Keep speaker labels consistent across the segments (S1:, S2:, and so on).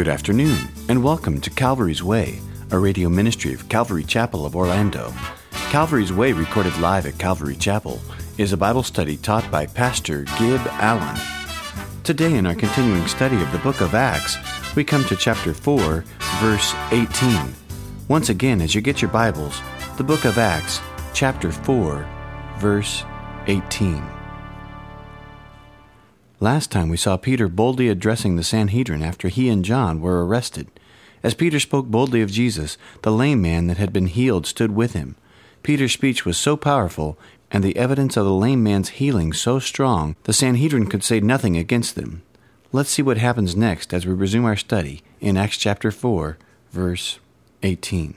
S1: Good afternoon, and welcome to Calvary's Way, a radio ministry of Calvary Chapel of Orlando. Calvary's Way, recorded live at Calvary Chapel, is a Bible study taught by Pastor Gib Allen. Today, in our continuing study of the book of Acts, we come to chapter 4, verse 18. Once again, as you get your Bibles, the book of Acts, chapter 4, verse 18. Last time we saw Peter boldly addressing the Sanhedrin after he and John were arrested. As Peter spoke boldly of Jesus, the lame man that had been healed stood with him. Peter's speech was so powerful, and the evidence of the lame man's healing so strong, the Sanhedrin could say nothing against them. Let's see what happens next as we resume our study in Acts chapter 4, verse 18.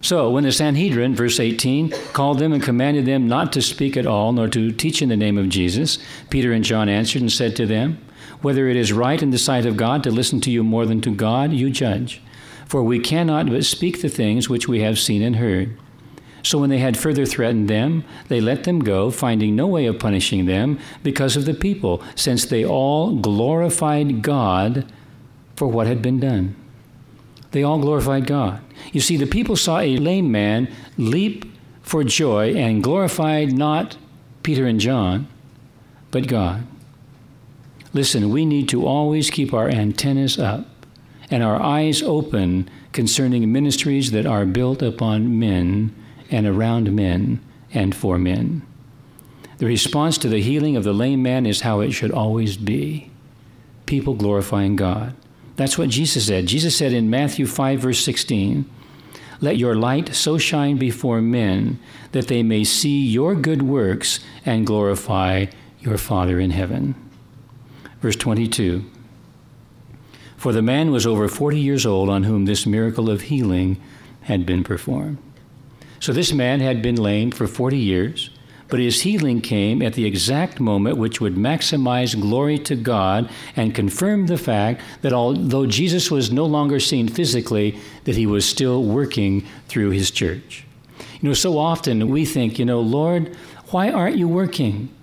S2: So, when the Sanhedrin, verse 18, called them and commanded them not to speak at all, nor to teach in the name of Jesus, Peter and John answered and said to them, Whether it is right in the sight of God to listen to you more than to God, you judge. For we cannot but speak the things which we have seen and heard. So when they had further threatened them, they let them go, finding no way of punishing them because of the people, since they all glorified God for what had been done. They all glorified God. You see, the people saw a lame man leap for joy and glorified not Peter and John, but God. Listen, we need to always keep our antennas up and our eyes open concerning ministries that are built upon men and around men and for men. The response to the healing of the lame man is how it should always be people glorifying God. That's what Jesus said. Jesus said in Matthew 5, verse 16, Let your light so shine before men that they may see your good works and glorify your Father in heaven. Verse 22 For the man was over 40 years old on whom this miracle of healing had been performed. So this man had been lame for 40 years. But his healing came at the exact moment which would maximize glory to God and confirm the fact that although Jesus was no longer seen physically, that he was still working through his church. You know, so often we think, you know, Lord, why aren't you working?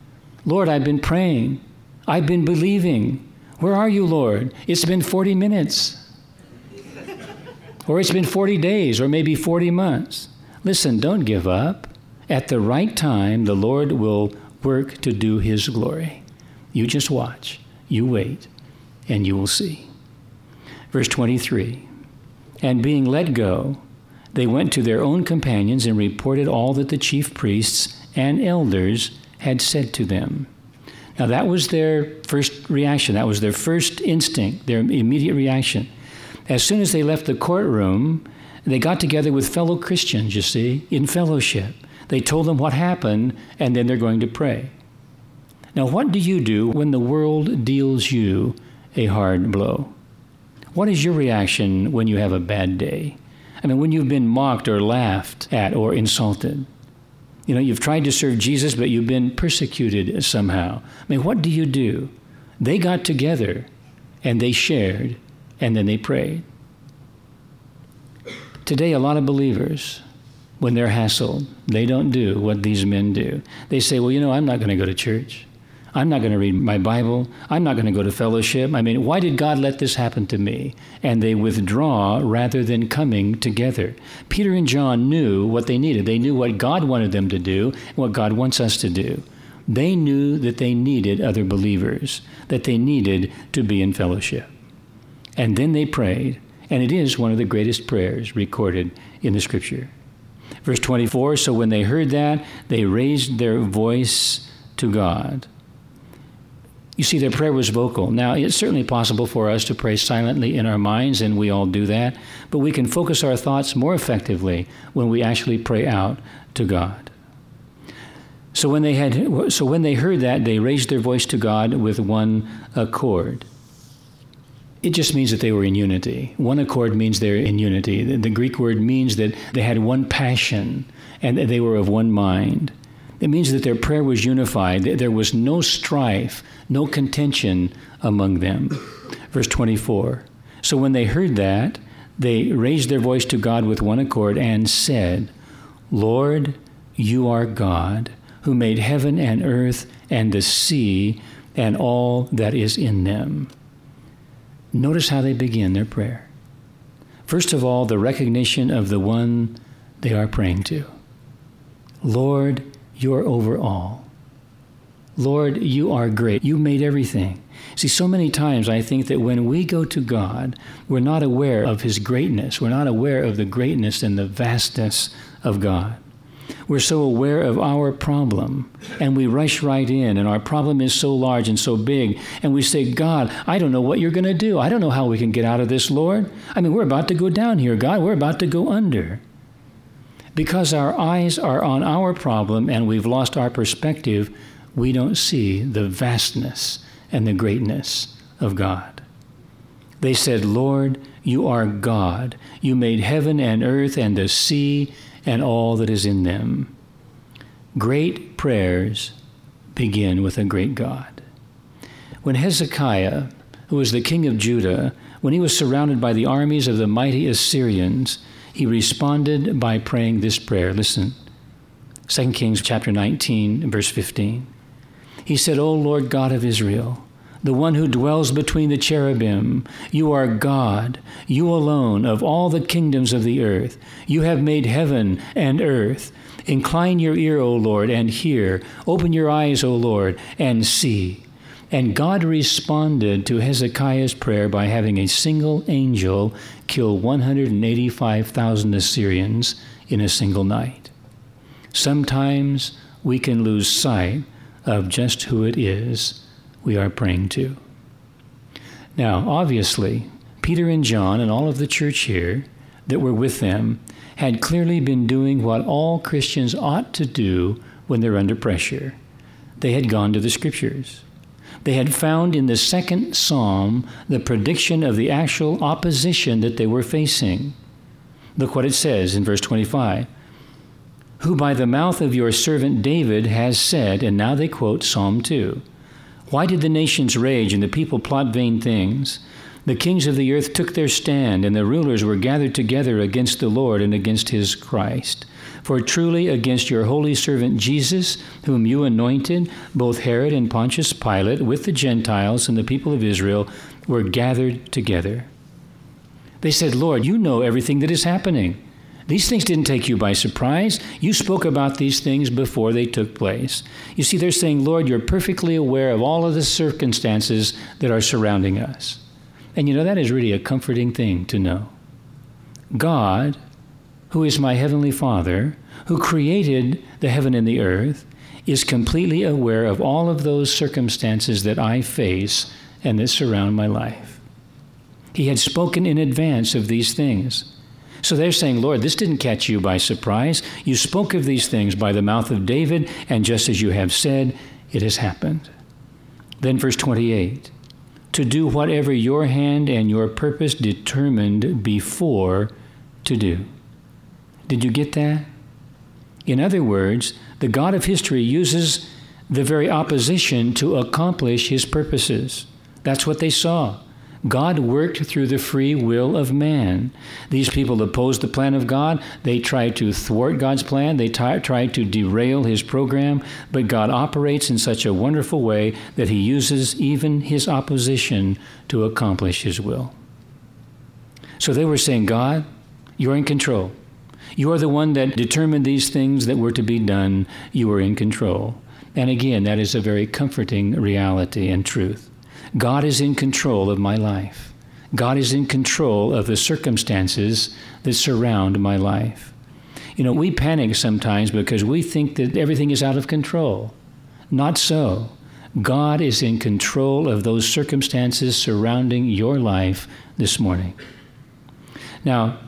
S2: Lord, I've been praying. I've been believing. Where are you, Lord? It's been 40 minutes. or it's been 40 days, or maybe 40 months. Listen, don't give up. At the right time, the Lord will work to do His glory. You just watch, you wait, and you will see. Verse 23 And being let go, they went to their own companions and reported all that the chief priests and elders had said to them. Now, that was their first reaction. That was their first instinct, their immediate reaction. As soon as they left the courtroom, they got together with fellow Christians, you see, in fellowship. They told them what happened, and then they're going to pray. Now, what do you do when the world deals you a hard blow? What is your reaction when you have a bad day? I mean, when you've been mocked or laughed at or insulted? You know, you've tried to serve Jesus, but you've been persecuted somehow. I mean, what do you do? They got together and they shared and then they prayed. Today, a lot of believers when they're hassled, they don't do what these men do. They say, Well, you know, I'm not going to go to church. I'm not going to read my Bible. I'm not going to go to fellowship. I mean, why did God let this happen to me? And they withdraw rather than coming together. Peter and John knew what they needed. They knew what God wanted them to do and what God wants us to do. They knew that they needed other believers, that they needed to be in fellowship. And then they prayed, and it is one of the greatest prayers recorded in the scripture. Verse 24 So when they heard that, they raised their voice to God. You see, their prayer was vocal. Now, it's certainly possible for us to pray silently in our minds, and we all do that, but we can focus our thoughts more effectively when we actually pray out to God. So when they had so when they heard that, they raised their voice to God with one accord. It just means that they were in unity. One accord means they're in unity. The Greek word means that they had one passion and they were of one mind. It means that their prayer was unified. There was no strife, no contention among them. Verse 24. So when they heard that, they raised their voice to God with one accord and said, Lord, you are God, who made heaven and earth and the sea and all that is in them. Notice how they begin their prayer. First of all, the recognition of the one they are praying to. Lord, you're over all. Lord, you are great. You made everything. See, so many times I think that when we go to God, we're not aware of His greatness. We're not aware of the greatness and the vastness of God. We're so aware of our problem and we rush right in, and our problem is so large and so big, and we say, God, I don't know what you're going to do. I don't know how we can get out of this, Lord. I mean, we're about to go down here, God. We're about to go under. Because our eyes are on our problem and we've lost our perspective, we don't see the vastness and the greatness of God. They said, Lord, you are God. You made heaven and earth and the sea and all that is in them. Great prayers begin with a great God. When Hezekiah, who was the king of Judah, when he was surrounded by the armies of the mighty Assyrians, he responded by praying this prayer. Listen. 2 Kings chapter 19 verse 15. He said, "O Lord God of Israel, the one who dwells between the cherubim. You are God, you alone, of all the kingdoms of the earth. You have made heaven and earth. Incline your ear, O Lord, and hear. Open your eyes, O Lord, and see. And God responded to Hezekiah's prayer by having a single angel kill 185,000 Assyrians in a single night. Sometimes we can lose sight of just who it is we are praying to. Now, obviously, Peter and John and all of the church here that were with them had clearly been doing what all Christians ought to do when they're under pressure. They had gone to the scriptures. They had found in the second psalm the prediction of the actual opposition that they were facing. Look what it says in verse 25 Who by the mouth of your servant David has said, and now they quote Psalm 2 why did the nations rage and the people plot vain things? The kings of the earth took their stand, and the rulers were gathered together against the Lord and against his Christ. For truly against your holy servant Jesus, whom you anointed, both Herod and Pontius Pilate, with the Gentiles and the people of Israel, were gathered together. They said, Lord, you know everything that is happening. These things didn't take you by surprise. You spoke about these things before they took place. You see, they're saying, Lord, you're perfectly aware of all of the circumstances that are surrounding us. And you know, that is really a comforting thing to know. God, who is my heavenly Father, who created the heaven and the earth, is completely aware of all of those circumstances that I face and that surround my life. He had spoken in advance of these things. So they're saying, Lord, this didn't catch you by surprise. You spoke of these things by the mouth of David, and just as you have said, it has happened. Then, verse 28 to do whatever your hand and your purpose determined before to do. Did you get that? In other words, the God of history uses the very opposition to accomplish his purposes. That's what they saw. God worked through the free will of man. These people opposed the plan of God. They tried to thwart God's plan. They t- tried to derail his program. But God operates in such a wonderful way that he uses even his opposition to accomplish his will. So they were saying, God, you're in control. You are the one that determined these things that were to be done. You are in control. And again, that is a very comforting reality and truth. God is in control of my life. God is in control of the circumstances that surround my life. You know, we panic sometimes because we think that everything is out of control. Not so. God is in control of those circumstances surrounding your life this morning. Now,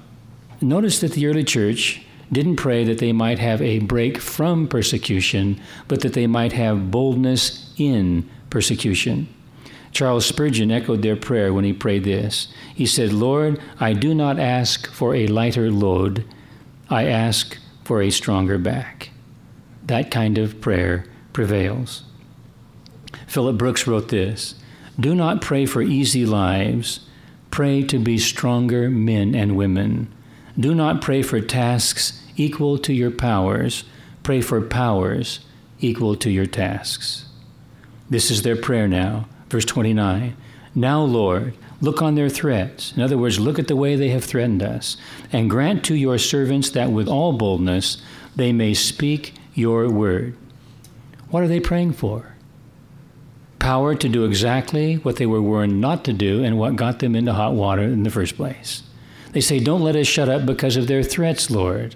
S2: notice that the early church didn't pray that they might have a break from persecution, but that they might have boldness in persecution. Charles Spurgeon echoed their prayer when he prayed this. He said, Lord, I do not ask for a lighter load, I ask for a stronger back. That kind of prayer prevails. Phillips Brooks wrote this Do not pray for easy lives, pray to be stronger men and women. Do not pray for tasks equal to your powers, pray for powers equal to your tasks. This is their prayer now Verse 29 Now, Lord, Look on their threats. In other words, look at the way they have threatened us. And grant to your servants that with all boldness they may speak your word. What are they praying for? Power to do exactly what they were warned not to do and what got them into hot water in the first place. They say, Don't let us shut up because of their threats, Lord.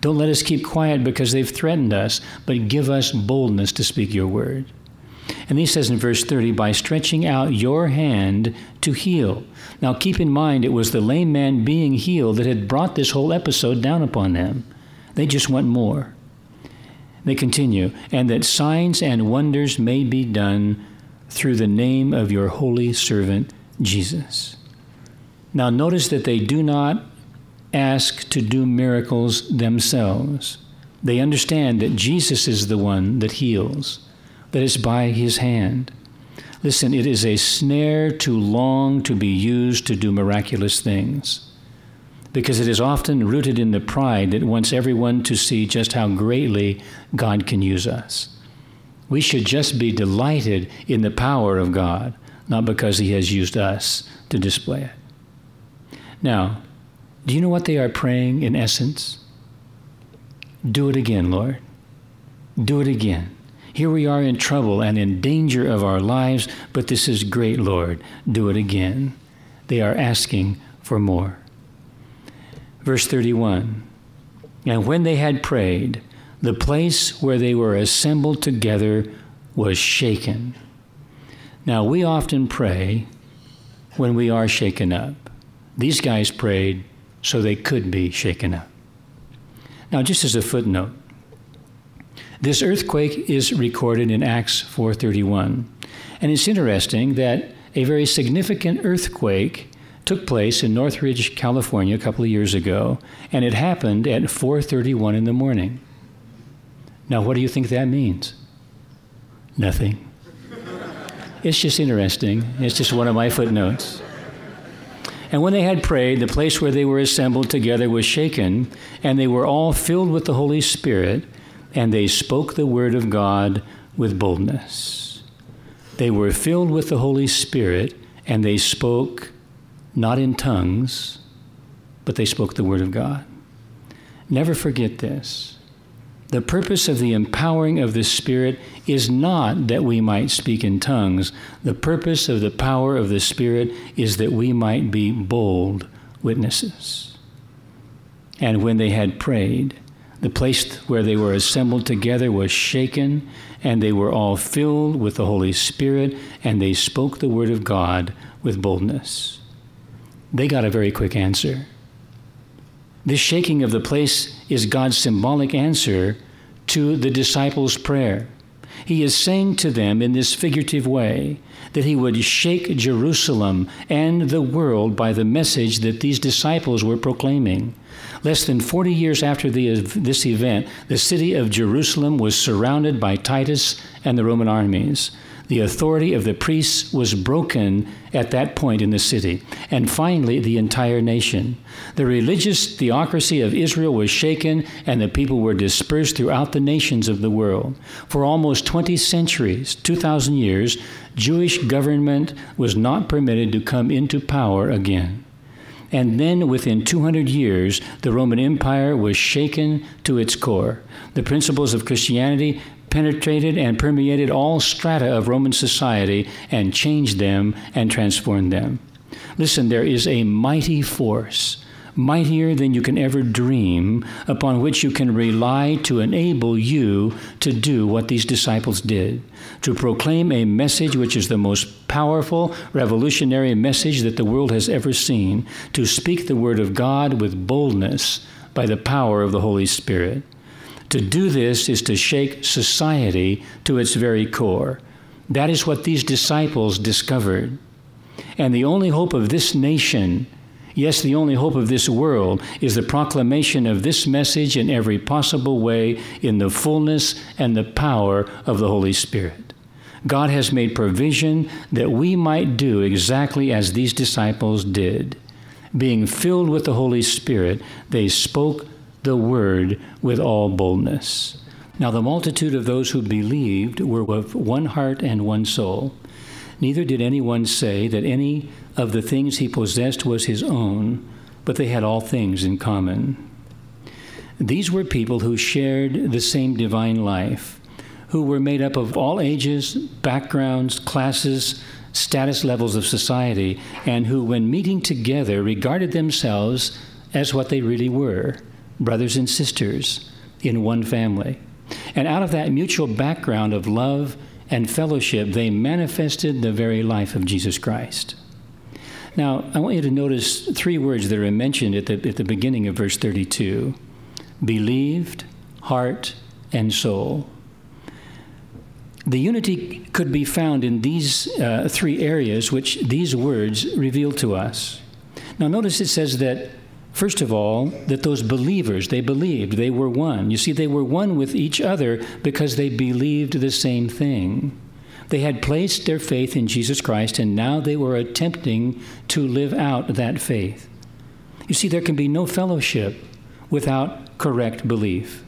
S2: Don't let us keep quiet because they've threatened us, but give us boldness to speak your word. And he says in verse 30, by stretching out your hand to heal. Now keep in mind, it was the lame man being healed that had brought this whole episode down upon them. They just want more. They continue, and that signs and wonders may be done through the name of your holy servant Jesus. Now notice that they do not ask to do miracles themselves. They understand that Jesus is the one that heals that is by his hand. Listen, it is a snare to long to be used to do miraculous things because it is often rooted in the pride that wants everyone to see just how greatly God can use us. We should just be delighted in the power of God, not because He has used us to display it. Now, do you know what they are praying in essence? Do it again, Lord. Do it again. Here we are in trouble and in danger of our lives, but this is great, Lord. Do it again. They are asking for more. Verse 31 And when they had prayed, the place where they were assembled together was shaken. Now, we often pray when we are shaken up. These guys prayed so they could be shaken up. Now, just as a footnote, this earthquake is recorded in Acts 4:31. And it's interesting that a very significant earthquake took place in Northridge, California a couple of years ago, and it happened at 4:31 in the morning. Now, what do you think that means? Nothing. It's just interesting. It's just one of my footnotes. And when they had prayed, the place where they were assembled together was shaken, and they were all filled with the Holy Spirit and they spoke the word of God with boldness. They were filled with the Holy Spirit, and they spoke not in tongues, but they spoke the word of God. Never forget this. The purpose of the empowering of the Spirit is not that we might speak in tongues. The purpose of the power of the Spirit is that we might be bold witnesses. And when they had prayed, the place where they were assembled together was shaken, and they were all filled with the Holy Spirit, and they spoke the word of God with boldness. They got a very quick answer. This shaking of the place is God's symbolic answer to the disciples' prayer. He is saying to them in this figurative way that he would shake Jerusalem and the world by the message that these disciples were proclaiming. Less than 40 years after the, this event, the city of Jerusalem was surrounded by Titus and the Roman armies. The authority of the priests was broken at that point in the city, and finally, the entire nation. The religious theocracy of Israel was shaken, and the people were dispersed throughout the nations of the world. For almost 20 centuries, 2,000 years, Jewish government was not permitted to come into power again. And then within 200 years, the Roman Empire was shaken to its core. The principles of Christianity penetrated and permeated all strata of Roman society and changed them and transformed them. Listen, there is a mighty force mightier than you can ever dream, upon which you can rely to enable you to do what these disciples did to proclaim a message which is the most powerful, revolutionary message that the world has ever seen, to speak the word of God with boldness by the power of the Holy Spirit. To do this is to shake society to its very core. That is what these disciples discovered. And the only hope of this nation Yes, the only hope of this world is the proclamation of this message in every possible way in the fullness and the power of the Holy Spirit. God has made provision that we might do exactly as these disciples did. Being filled with the Holy Spirit, they spoke the word with all boldness. Now, the multitude of those who believed were of one heart and one soul. Neither did anyone say that any of the things he possessed was his own, but they had all things in common. These were people who shared the same divine life, who were made up of all ages, backgrounds, classes, status levels of society, and who, when meeting together, regarded themselves as what they really were brothers and sisters in one family. And out of that mutual background of love and fellowship, they manifested the very life of Jesus Christ. Now, I want you to notice three words that are mentioned at the, at the beginning of verse 32 believed, heart, and soul. The unity could be found in these uh, three areas which these words reveal to us. Now, notice it says that, first of all, that those believers, they believed, they were one. You see, they were one with each other because they believed the same thing. They had placed their faith in Jesus Christ, and now they were attempting to live out that faith. You see, there can be no fellowship without correct belief.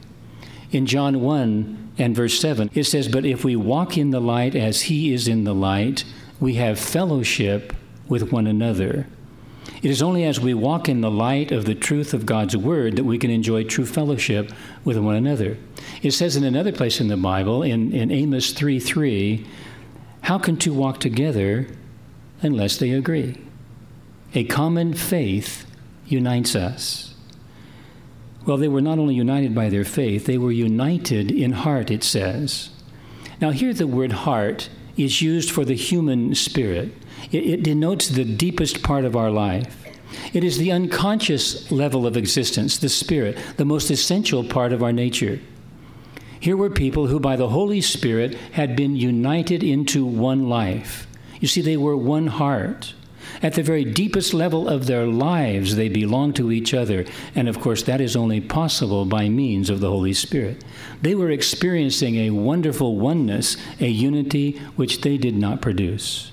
S2: In John 1 and verse 7, it says, But if we walk in the light as he is in the light, we have fellowship with one another. It is only as we walk in the light of the truth of God's Word that we can enjoy true fellowship with one another. It says in another place in the Bible, in, in Amos 3 3, how can two walk together unless they agree? A common faith unites us. Well, they were not only united by their faith, they were united in heart, it says. Now, here the word heart is used for the human spirit, it, it denotes the deepest part of our life. It is the unconscious level of existence, the spirit, the most essential part of our nature. Here were people who, by the Holy Spirit, had been united into one life. You see, they were one heart. At the very deepest level of their lives, they belonged to each other. And of course, that is only possible by means of the Holy Spirit. They were experiencing a wonderful oneness, a unity which they did not produce.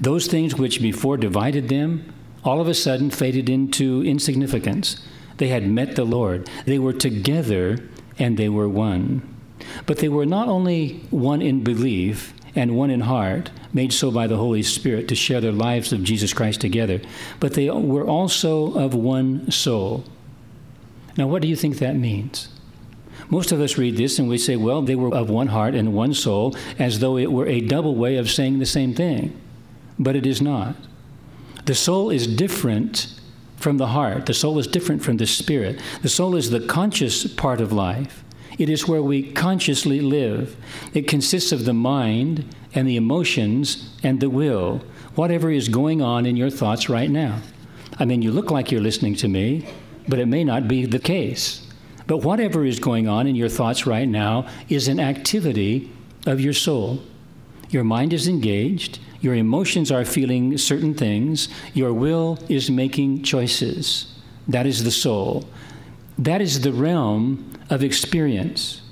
S2: Those things which before divided them all of a sudden faded into insignificance. They had met the Lord, they were together and they were one. But they were not only one in belief and one in heart, made so by the Holy Spirit to share their lives of Jesus Christ together, but they were also of one soul. Now, what do you think that means? Most of us read this and we say, well, they were of one heart and one soul, as though it were a double way of saying the same thing. But it is not. The soul is different from the heart. The soul is different from the spirit. The soul is the conscious part of life. It is where we consciously live. It consists of the mind and the emotions and the will, whatever is going on in your thoughts right now. I mean, you look like you're listening to me, but it may not be the case. But whatever is going on in your thoughts right now is an activity of your soul. Your mind is engaged, your emotions are feeling certain things. Your will is making choices. That is the soul. That is the realm of experience.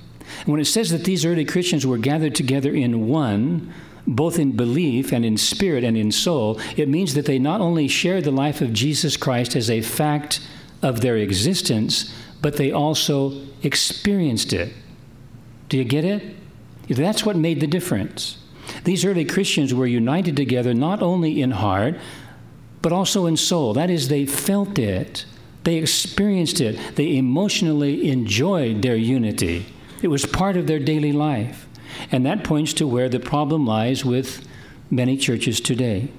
S2: When it says that these early Christians were gathered together in one, both in belief and in spirit and in soul, it means that they not only shared the life of Jesus Christ as a fact of their existence, but they also experienced it. Do you get it? That's what made the difference. These early Christians were united together not only in heart, but also in soul. That is, they felt it, they experienced it, they emotionally enjoyed their unity. It was part of their daily life. And that points to where the problem lies with many churches today.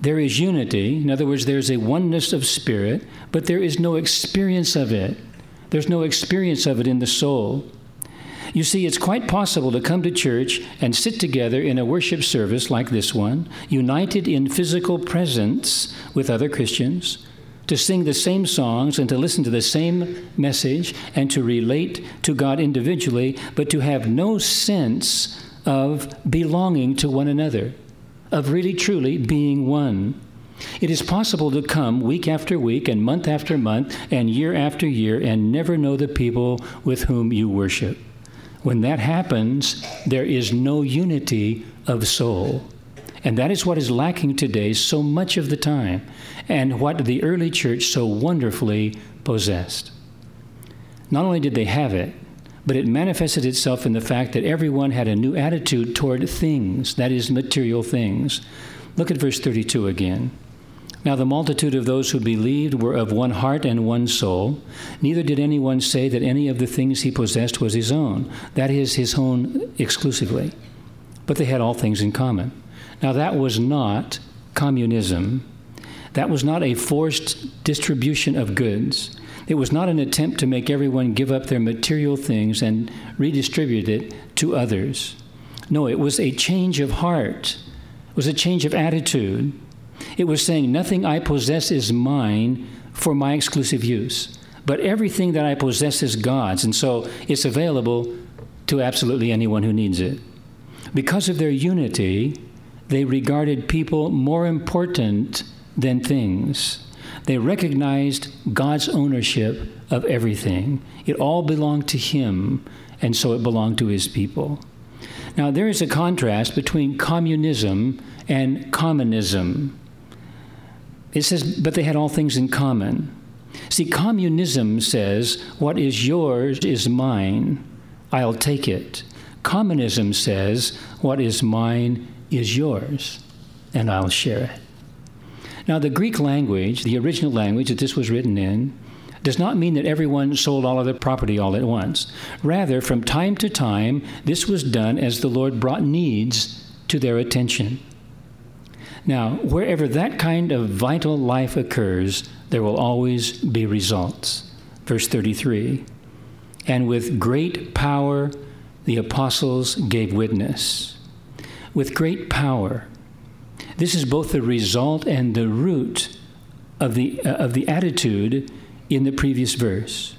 S2: There is unity, in other words, there's a oneness of spirit, but there is no experience of it. There's no experience of it in the soul. You see, it's quite possible to come to church and sit together in a worship service like this one, united in physical presence with other Christians, to sing the same songs and to listen to the same message and to relate to God individually, but to have no sense of belonging to one another, of really truly being one. It is possible to come week after week and month after month and year after year and never know the people with whom you worship. When that happens, there is no unity of soul. And that is what is lacking today so much of the time, and what the early church so wonderfully possessed. Not only did they have it, but it manifested itself in the fact that everyone had a new attitude toward things, that is, material things. Look at verse 32 again. Now the multitude of those who believed were of one heart and one soul. Neither did anyone say that any of the things he possessed was his own, that is, his own exclusively. But they had all things in common. Now that was not communism. That was not a forced distribution of goods. It was not an attempt to make everyone give up their material things and redistribute it to others. No, it was a change of heart. It was a change of attitude. It was saying, Nothing I possess is mine for my exclusive use, but everything that I possess is God's, and so it's available to absolutely anyone who needs it. Because of their unity, they regarded people more important than things. They recognized God's ownership of everything. It all belonged to Him, and so it belonged to His people. Now, there is a contrast between communism and commonism. It says, but they had all things in common. See, communism says, what is yours is mine, I'll take it. Commonism says, what is mine is yours, and I'll share it. Now, the Greek language, the original language that this was written in, does not mean that everyone sold all of their property all at once. Rather, from time to time, this was done as the Lord brought needs to their attention. Now, wherever that kind of vital life occurs, there will always be results. Verse 33 And with great power the apostles gave witness. With great power. This is both the result and the root of the, uh, of the attitude in the previous verse.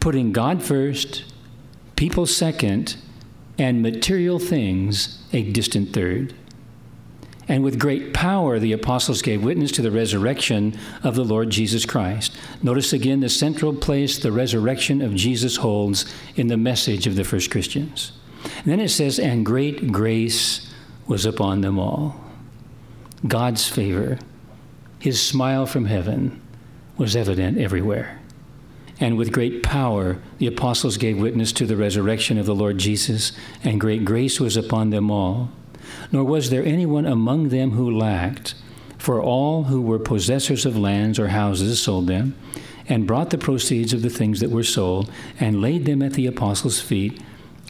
S2: Putting God first, people second, and material things a distant third. And with great power, the apostles gave witness to the resurrection of the Lord Jesus Christ. Notice again the central place the resurrection of Jesus holds in the message of the first Christians. And then it says, and great grace was upon them all. God's favor, his smile from heaven, was evident everywhere. And with great power, the apostles gave witness to the resurrection of the Lord Jesus, and great grace was upon them all nor was there anyone among them who lacked. For all who were possessors of lands or houses sold them, and brought the proceeds of the things that were sold, and laid them at the apostles' feet,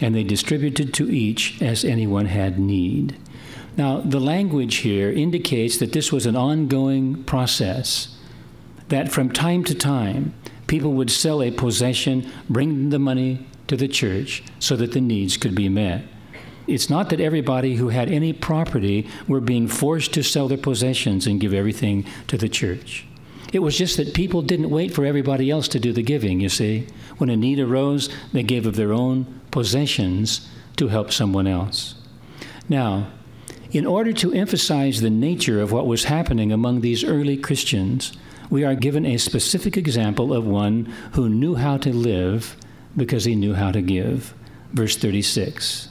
S2: and they distributed to each as anyone had need. Now, the language here indicates that this was an ongoing process, that from time to time, people would sell a possession, bring the money to the church so that the needs could be met. It's not that everybody who had any property were being forced to sell their possessions and give everything to the church. It was just that people didn't wait for everybody else to do the giving, you see. When a need arose, they gave of their own possessions to help someone else. Now, in order to emphasize the nature of what was happening among these early Christians, we are given a specific example of one who knew how to live because he knew how to give. Verse 36.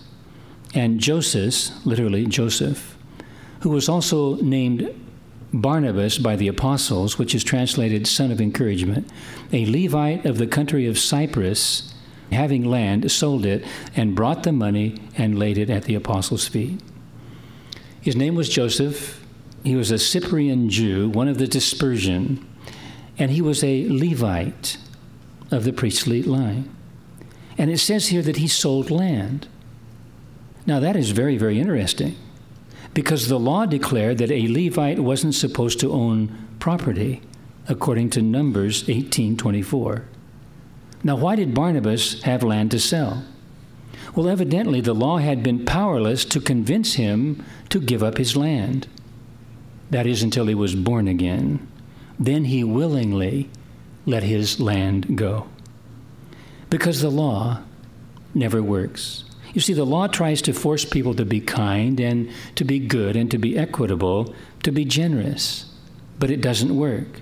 S2: And Joseph, literally Joseph, who was also named Barnabas by the apostles, which is translated son of encouragement, a Levite of the country of Cyprus, having land, sold it, and brought the money and laid it at the apostles' feet. His name was Joseph. He was a Cyprian Jew, one of the dispersion, and he was a Levite of the priestly line. And it says here that he sold land. Now, that is very, very interesting because the law declared that a Levite wasn't supposed to own property, according to Numbers 18:24. Now, why did Barnabas have land to sell? Well, evidently the law had been powerless to convince him to give up his land. That is until he was born again. Then he willingly let his land go. Because the law never works. You see, the law tries to force people to be kind and to be good and to be equitable, to be generous, but it doesn't work.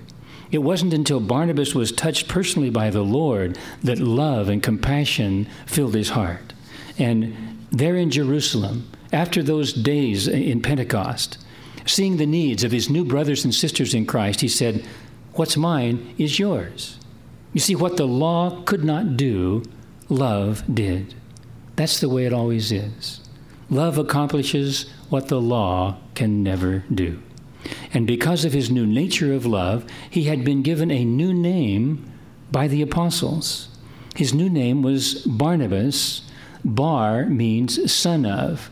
S2: It wasn't until Barnabas was touched personally by the Lord that love and compassion filled his heart. And there in Jerusalem, after those days in Pentecost, seeing the needs of his new brothers and sisters in Christ, he said, What's mine is yours. You see, what the law could not do, love did. That's the way it always is. Love accomplishes what the law can never do. And because of his new nature of love, he had been given a new name by the apostles. His new name was Barnabas. Bar means son of,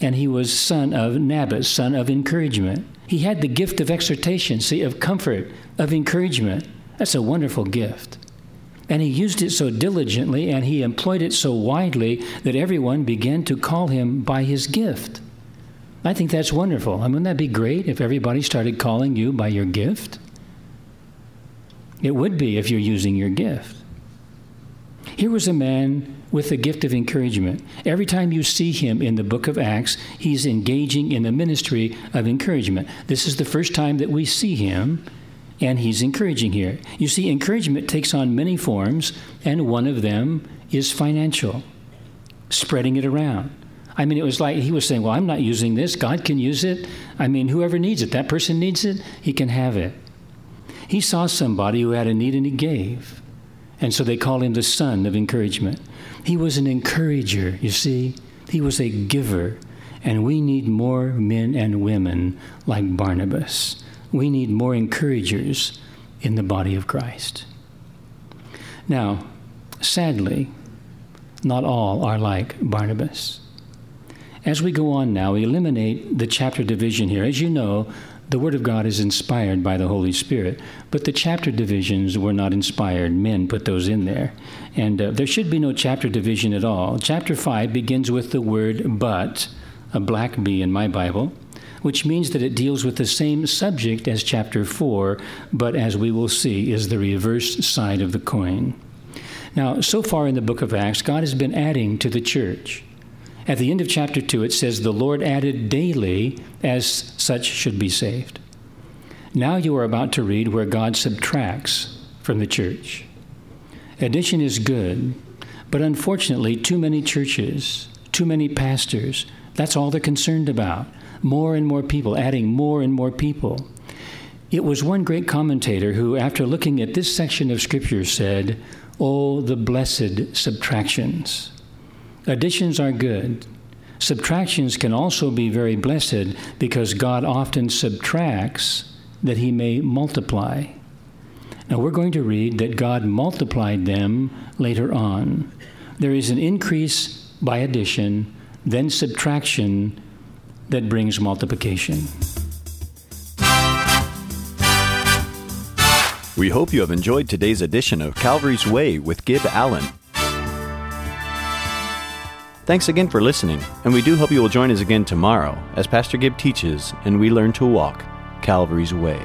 S2: and he was son of Nabas, son of encouragement. He had the gift of exhortation, see, of comfort, of encouragement. That's a wonderful gift. And he used it so diligently and he employed it so widely that everyone began to call him by his gift. I think that's wonderful. I mean, wouldn't that be great if everybody started calling you by your gift? It would be if you're using your gift. Here was a man with the gift of encouragement. Every time you see him in the book of Acts, he's engaging in the ministry of encouragement. This is the first time that we see him, and he's encouraging here. You see, encouragement takes on many forms, and one of them is financial, spreading it around. I mean, it was like he was saying, Well, I'm not using this. God can use it. I mean, whoever needs it, that person needs it, he can have it. He saw somebody who had a need and he gave. And so they call him the son of encouragement. He was an encourager, you see. He was a giver. And we need more men and women like Barnabas. We need more encouragers in the body of Christ. Now, sadly, not all are like Barnabas. As we go on now, we eliminate the chapter division here. As you know, the Word of God is inspired by the Holy Spirit, but the chapter divisions were not inspired. Men put those in there. And uh, there should be no chapter division at all. Chapter 5 begins with the word but, a black B in my Bible, which means that it deals with the same subject as chapter 4, but as we will see, is the reverse side of the coin. Now, so far in the book of Acts, God has been adding to the church. At the end of chapter 2, it says, The Lord added daily as such should be saved. Now you are about to read where God subtracts from the church. Addition is good, but unfortunately, too many churches, too many pastors, that's all they're concerned about. More and more people, adding more and more people. It was one great commentator who, after looking at this section of Scripture, said, Oh, the blessed subtractions. Additions are good. Subtractions can also be very blessed because God often subtracts that he may multiply. Now we're going to read that God multiplied them later on. There is an increase by addition, then subtraction that brings multiplication.
S1: We hope you have enjoyed today's edition of Calvary's Way with Gib Allen. Thanks again for listening, and we do hope you will join us again tomorrow as Pastor Gib teaches and we learn to walk Calvary's way.